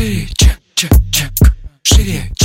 Шире, чек, чек, чек.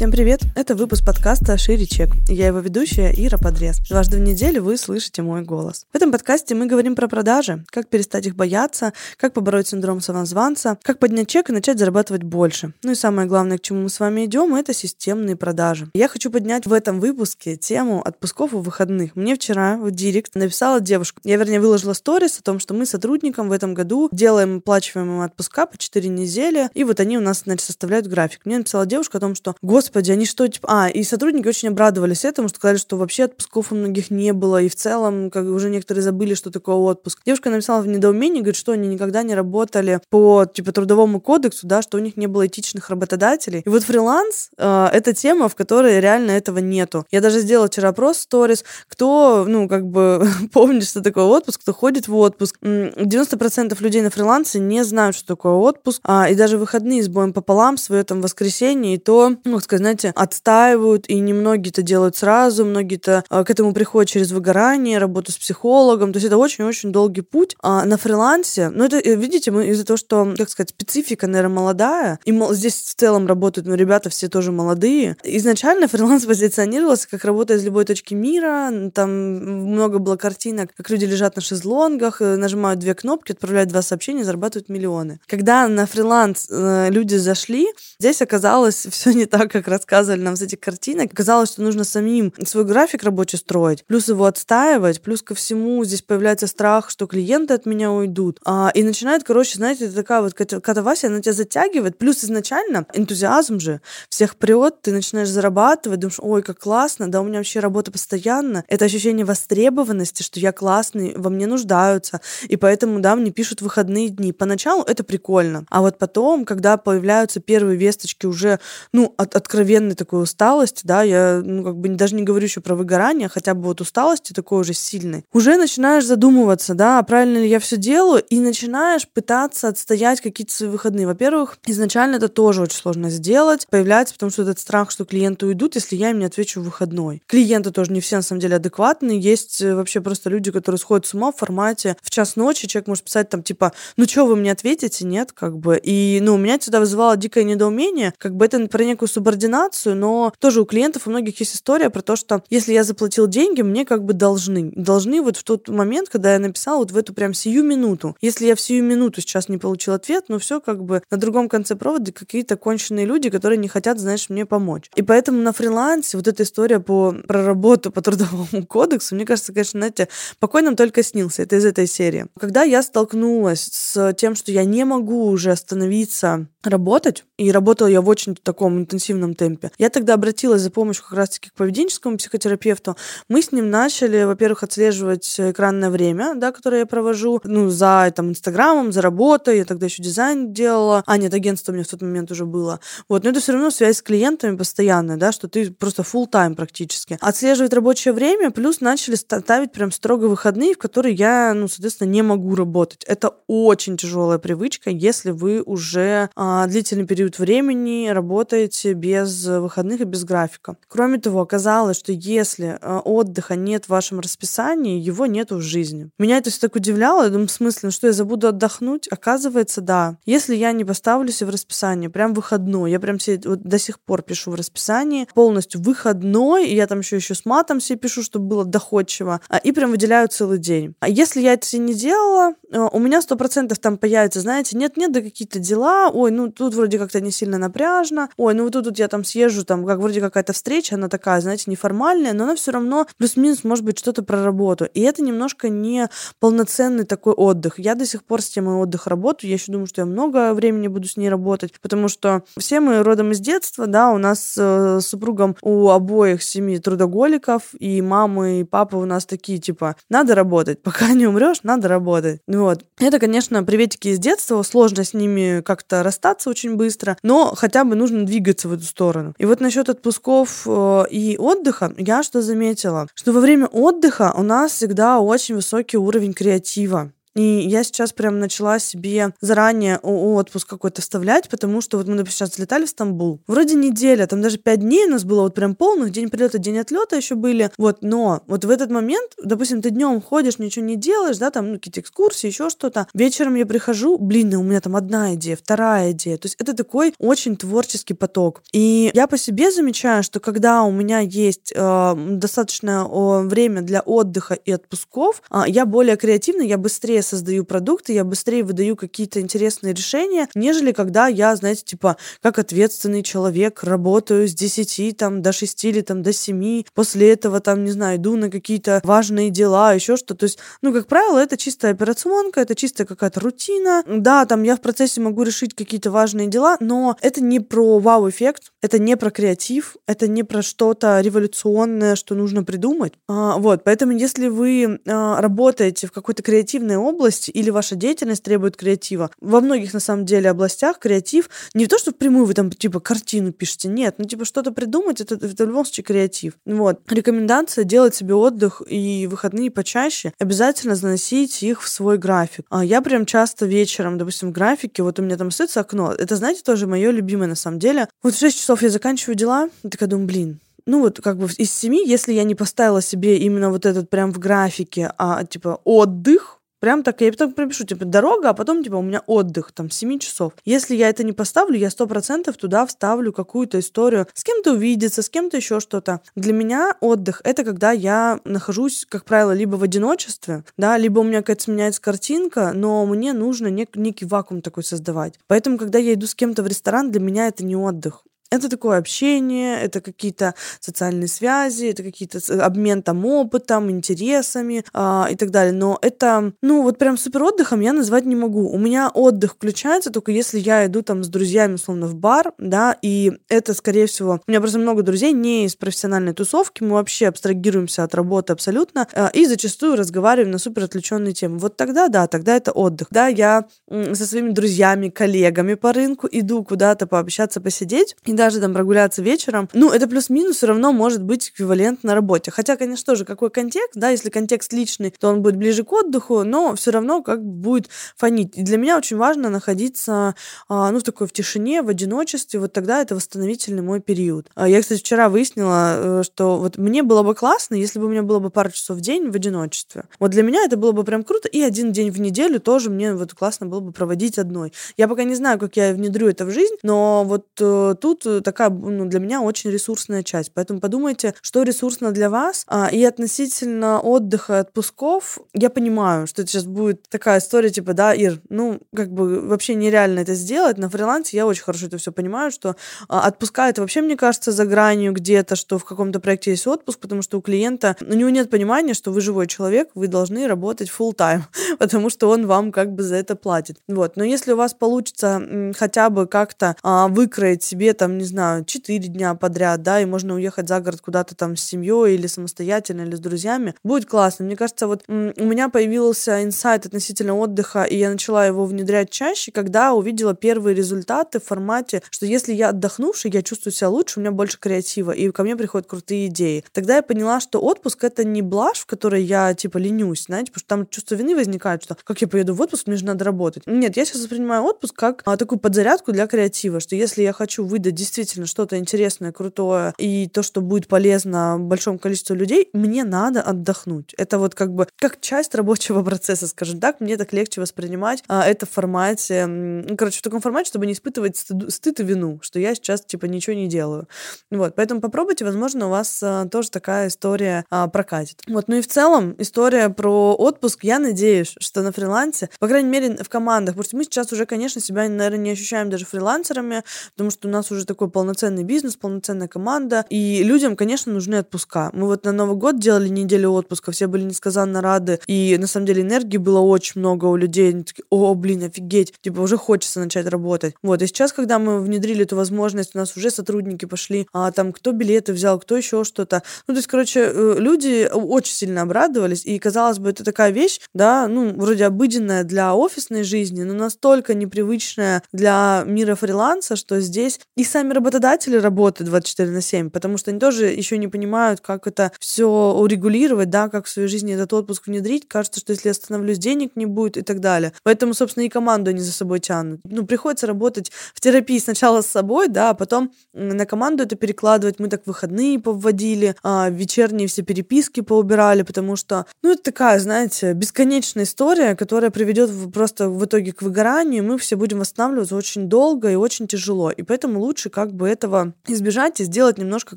Всем привет! Это выпуск подкаста «Шире чек». Я его ведущая Ира Подрез. Дважды в неделю вы слышите мой голос. В этом подкасте мы говорим про продажи, как перестать их бояться, как побороть синдром самозванца, как поднять чек и начать зарабатывать больше. Ну и самое главное, к чему мы с вами идем, это системные продажи. Я хочу поднять в этом выпуске тему отпусков и выходных. Мне вчера в директ написала девушка. Я, вернее, выложила сторис о том, что мы сотрудникам в этом году делаем оплачиваемые отпуска по 4 недели, и вот они у нас, значит, составляют график. Мне написала девушка о том, что, господи, господи, они что, типа... А, и сотрудники очень обрадовались этому, что сказали, что вообще отпусков у многих не было, и в целом, как уже некоторые забыли, что такое отпуск. Девушка написала в недоумении, говорит, что они никогда не работали по, типа, трудовому кодексу, да, что у них не было этичных работодателей. И вот фриланс э, — это тема, в которой реально этого нету. Я даже сделала вчера опрос в сторис, кто, ну, как бы помнит, что такое отпуск, кто ходит в отпуск. 90% людей на фрилансе не знают, что такое отпуск, а, и даже выходные с боем пополам, свое там воскресенье, и то, ну, сказать, знаете, отстаивают, и немногие это делают сразу, многие-то а, к этому приходят через выгорание, работу с психологом, то есть это очень-очень долгий путь. А на фрилансе, ну это, э, видите, мы из-за того, что, как сказать, специфика, наверное, молодая, и здесь в целом работают, ну, ребята все тоже молодые. Изначально фриланс позиционировался как работа из любой точки мира, там много было картинок, как люди лежат на шезлонгах, э, нажимают две кнопки, отправляют два сообщения, зарабатывают миллионы. Когда на фриланс э, люди зашли, здесь оказалось все не так, как рассказывали нам с этих картинок, казалось, что нужно самим свой график рабочий строить, плюс его отстаивать, плюс ко всему здесь появляется страх, что клиенты от меня уйдут. А, и начинает, короче, знаете, такая вот катавасия, она тебя затягивает, плюс изначально энтузиазм же всех прет, ты начинаешь зарабатывать, думаешь, ой, как классно, да, у меня вообще работа постоянно. Это ощущение востребованности, что я классный, во мне нуждаются, и поэтому, да, мне пишут выходные дни. Поначалу это прикольно, а вот потом, когда появляются первые весточки уже, ну, от, открываются откровенной такой усталости, да, я, ну, как бы даже не говорю еще про выгорание, а хотя бы вот усталости такой уже сильной, уже начинаешь задумываться, да, а правильно ли я все делаю, и начинаешь пытаться отстоять какие-то свои выходные. Во-первых, изначально это тоже очень сложно сделать, появляется, потому что этот страх, что клиенты уйдут, если я им не отвечу в выходной. Клиенты тоже не все, на самом деле, адекватные, есть э, вообще просто люди, которые сходят с ума в формате в час ночи, человек может писать там, типа, ну что, вы мне ответите? Нет, как бы. И, ну, у меня это всегда вызывало дикое недоумение, как бы это про некую субординацию координацию, но тоже у клиентов у многих есть история про то, что если я заплатил деньги, мне как бы должны. Должны вот в тот момент, когда я написала вот в эту прям сию минуту. Если я в сию минуту сейчас не получил ответ, ну все как бы на другом конце провода какие-то конченые люди, которые не хотят, знаешь, мне помочь. И поэтому на фрилансе вот эта история по, про работу по трудовому кодексу, мне кажется, конечно, знаете, покой нам только снился. Это из этой серии. Когда я столкнулась с тем, что я не могу уже остановиться работать, и работала я в очень таком интенсивном темпе. Я тогда обратилась за помощью как раз-таки к поведенческому психотерапевту. Мы с ним начали, во-первых, отслеживать экранное время, да, которое я провожу, ну, за там, Инстаграмом, за работой. Я тогда еще дизайн делала. А, нет, агентство у меня в тот момент уже было. Вот, но это все равно связь с клиентами постоянная, да, что ты просто full тайм практически. Отслеживать рабочее время, плюс начали ставить прям строго выходные, в которые я, ну, соответственно, не могу работать. Это очень тяжелая привычка, если вы уже а, длительный период времени работаете без без выходных и без графика. Кроме того, оказалось, что если э, отдыха нет в вашем расписании, его нету в жизни. Меня это все так удивляло. Я думаю, в смысле, ну что я забуду отдохнуть? Оказывается, да. Если я не поставлю себе в расписание прям выходной, я прям себе вот до сих пор пишу в расписании полностью выходной, и я там еще еще с матом себе пишу, чтобы было доходчиво, а, и прям выделяю целый день. А если я это себе не делала, э, у меня сто процентов там появится, знаете, нет-нет, да какие-то дела, ой, ну тут вроде как-то не сильно напряжно, ой, ну вот тут, тут я там съезжу, там, как вроде какая-то встреча, она такая, знаете, неформальная, но она все равно плюс-минус может быть что-то про работу. И это немножко не полноценный такой отдых. Я до сих пор с темой отдыха работаю, я еще думаю, что я много времени буду с ней работать, потому что все мы родом из детства, да, у нас э, с супругом у обоих семьи трудоголиков, и мамы, и папа у нас такие, типа, надо работать, пока не умрешь, надо работать. Вот. Это, конечно, приветики из детства, сложно с ними как-то расстаться очень быстро, но хотя бы нужно двигаться в эту сторону сторону. И вот насчет отпусков э, и отдыха я что заметила, что во время отдыха у нас всегда очень высокий уровень креатива. И я сейчас прям начала себе заранее отпуск какой-то вставлять, потому что вот мы, например, сейчас летали в Стамбул. Вроде неделя, там даже пять дней у нас было вот прям полных, день прилета, день отлета еще были. Вот, но вот в этот момент, допустим, ты днем ходишь, ничего не делаешь, да, там ну, какие-то экскурсии, еще что-то. Вечером я прихожу, блин, у меня там одна идея, вторая идея. То есть это такой очень творческий поток. И я по себе замечаю, что когда у меня есть э, достаточное э, время для отдыха и отпусков, э, я более креативна, я быстрее создаю продукты, я быстрее выдаю какие-то интересные решения, нежели когда я, знаете, типа, как ответственный человек, работаю с 10 там, до 6 или там, до 7, после этого там, не знаю, иду на какие-то важные дела, еще что. То есть, ну, как правило, это чистая операционка, это чистая какая-то рутина. Да, там я в процессе могу решить какие-то важные дела, но это не про вау-эффект, это не про креатив, это не про что-то революционное, что нужно придумать. А, вот, поэтому если вы а, работаете в какой-то креативной области или ваша деятельность требует креатива, во многих на самом деле областях креатив не то, что впрямую вы там типа картину пишете, нет, ну типа что-то придумать, это, это в любом случае креатив. Вот. Рекомендация делать себе отдых и выходные почаще, обязательно заносить их в свой график. А я прям часто вечером, допустим, в графике, вот у меня там остается окно, это, знаете, тоже мое любимое на самом деле. Вот в 6 часов я заканчиваю дела, и такая думаю, блин, ну вот как бы из семи, если я не поставила себе именно вот этот прям в графике, а типа отдых, Прям так, я потом пропишу, типа, дорога, а потом, типа, у меня отдых, там, 7 часов. Если я это не поставлю, я сто процентов туда вставлю какую-то историю, с кем-то увидеться, с кем-то еще что-то. Для меня отдых — это когда я нахожусь, как правило, либо в одиночестве, да, либо у меня какая-то сменяется картинка, но мне нужно нек- некий вакуум такой создавать. Поэтому, когда я иду с кем-то в ресторан, для меня это не отдых. Это такое общение, это какие-то социальные связи, это какие-то обмен там опытом, интересами а, и так далее. Но это, ну, вот прям супер отдыхом я назвать не могу. У меня отдых включается только если я иду там с друзьями, условно, в бар, да, и это, скорее всего, у меня просто много друзей не из профессиональной тусовки, мы вообще абстрагируемся от работы абсолютно, а, и зачастую разговариваем на супер отвлеченные темы. Вот тогда, да, тогда это отдых. Да, я со своими друзьями, коллегами по рынку иду куда-то пообщаться, посидеть, и даже там прогуляться вечером, ну, это плюс-минус все равно может быть эквивалент на работе. Хотя, конечно, тоже какой контекст, да, если контекст личный, то он будет ближе к отдыху, но все равно как будет фонить. И для меня очень важно находиться, а, ну, в такой в тишине, в одиночестве, вот тогда это восстановительный мой период. А я, кстати, вчера выяснила, э, что вот мне было бы классно, если бы у меня было бы пару часов в день в одиночестве. Вот для меня это было бы прям круто, и один день в неделю тоже мне вот классно было бы проводить одной. Я пока не знаю, как я внедрю это в жизнь, но вот э, тут такая ну, для меня очень ресурсная часть. Поэтому подумайте, что ресурсно для вас. А, и относительно отдыха, отпусков, я понимаю, что это сейчас будет такая история, типа, да, Ир, ну, как бы вообще нереально это сделать. На фрилансе я очень хорошо это все понимаю, что а, отпуска это вообще, мне кажется, за гранью где-то, что в каком-то проекте есть отпуск, потому что у клиента, у него нет понимания, что вы живой человек, вы должны работать full time, потому что он вам как бы за это платит. Вот. Но если у вас получится хотя бы как-то а, выкроить себе, там, не знаю, 4 дня подряд, да, и можно уехать за город куда-то там с семьей или самостоятельно, или с друзьями, будет классно. Мне кажется, вот у меня появился инсайт относительно отдыха, и я начала его внедрять чаще, когда увидела первые результаты в формате, что если я отдохнувший, я чувствую себя лучше, у меня больше креатива, и ко мне приходят крутые идеи. Тогда я поняла, что отпуск — это не блажь, в которой я, типа, ленюсь, знаете, потому что там чувство вины возникает, что как я поеду в отпуск, мне же надо работать. Нет, я сейчас воспринимаю отпуск как а, такую подзарядку для креатива, что если я хочу выдать действительно что что-то интересное, крутое, и то, что будет полезно большому количеству людей, мне надо отдохнуть. Это вот как бы как часть рабочего процесса, скажем так, мне так легче воспринимать а, это в формате, ну, короче, в таком формате, чтобы не испытывать стыд, стыд и вину, что я сейчас, типа, ничего не делаю. Вот, поэтому попробуйте, возможно, у вас а, тоже такая история а, прокатит. Вот, ну и в целом история про отпуск, я надеюсь, что на фрилансе, по крайней мере, в командах, потому что мы сейчас уже, конечно, себя, наверное, не ощущаем даже фрилансерами, потому что у нас уже такой полноценный бизнес, полноценная команда, и людям, конечно, нужны отпуска. Мы вот на Новый год делали неделю отпуска, все были несказанно рады, и на самом деле энергии было очень много у людей, они такие, о, блин, офигеть, типа уже хочется начать работать. Вот, и сейчас, когда мы внедрили эту возможность, у нас уже сотрудники пошли, а там кто билеты взял, кто еще что-то. Ну, то есть, короче, э, люди очень сильно обрадовались, и, казалось бы, это такая вещь, да, ну, вроде обыденная для офисной жизни, но настолько непривычная для мира фриланса, что здесь и сами сами работодатели работают 24 на 7, потому что они тоже еще не понимают, как это все урегулировать, да, как в своей жизни этот отпуск внедрить. Кажется, что если я остановлюсь, денег не будет и так далее. Поэтому, собственно, и команду они за собой тянут. Ну, приходится работать в терапии сначала с собой, да, а потом на команду это перекладывать. Мы так выходные повводили, а, вечерние все переписки поубирали, потому что, ну, это такая, знаете, бесконечная история, которая приведет просто в итоге к выгоранию, мы все будем восстанавливаться очень долго и очень тяжело. И поэтому лучше как бы этого избежать и сделать немножко,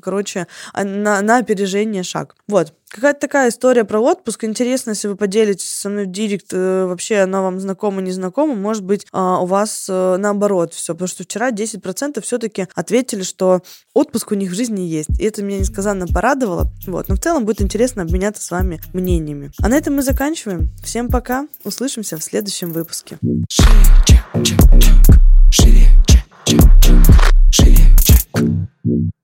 короче, а, на, на опережение шаг. Вот. Какая-то такая история про отпуск. Интересно, если вы поделитесь со мной в директ, э, вообще она вам знакома, не знакома, может быть, а, у вас э, наоборот все. Потому что вчера 10% все-таки ответили, что отпуск у них в жизни есть. И это меня несказанно порадовало. Вот. Но в целом будет интересно обменяться с вами мнениями. А на этом мы заканчиваем. Всем пока. Услышимся в следующем выпуске. Шире, чек, чек, чек. Check. ciek.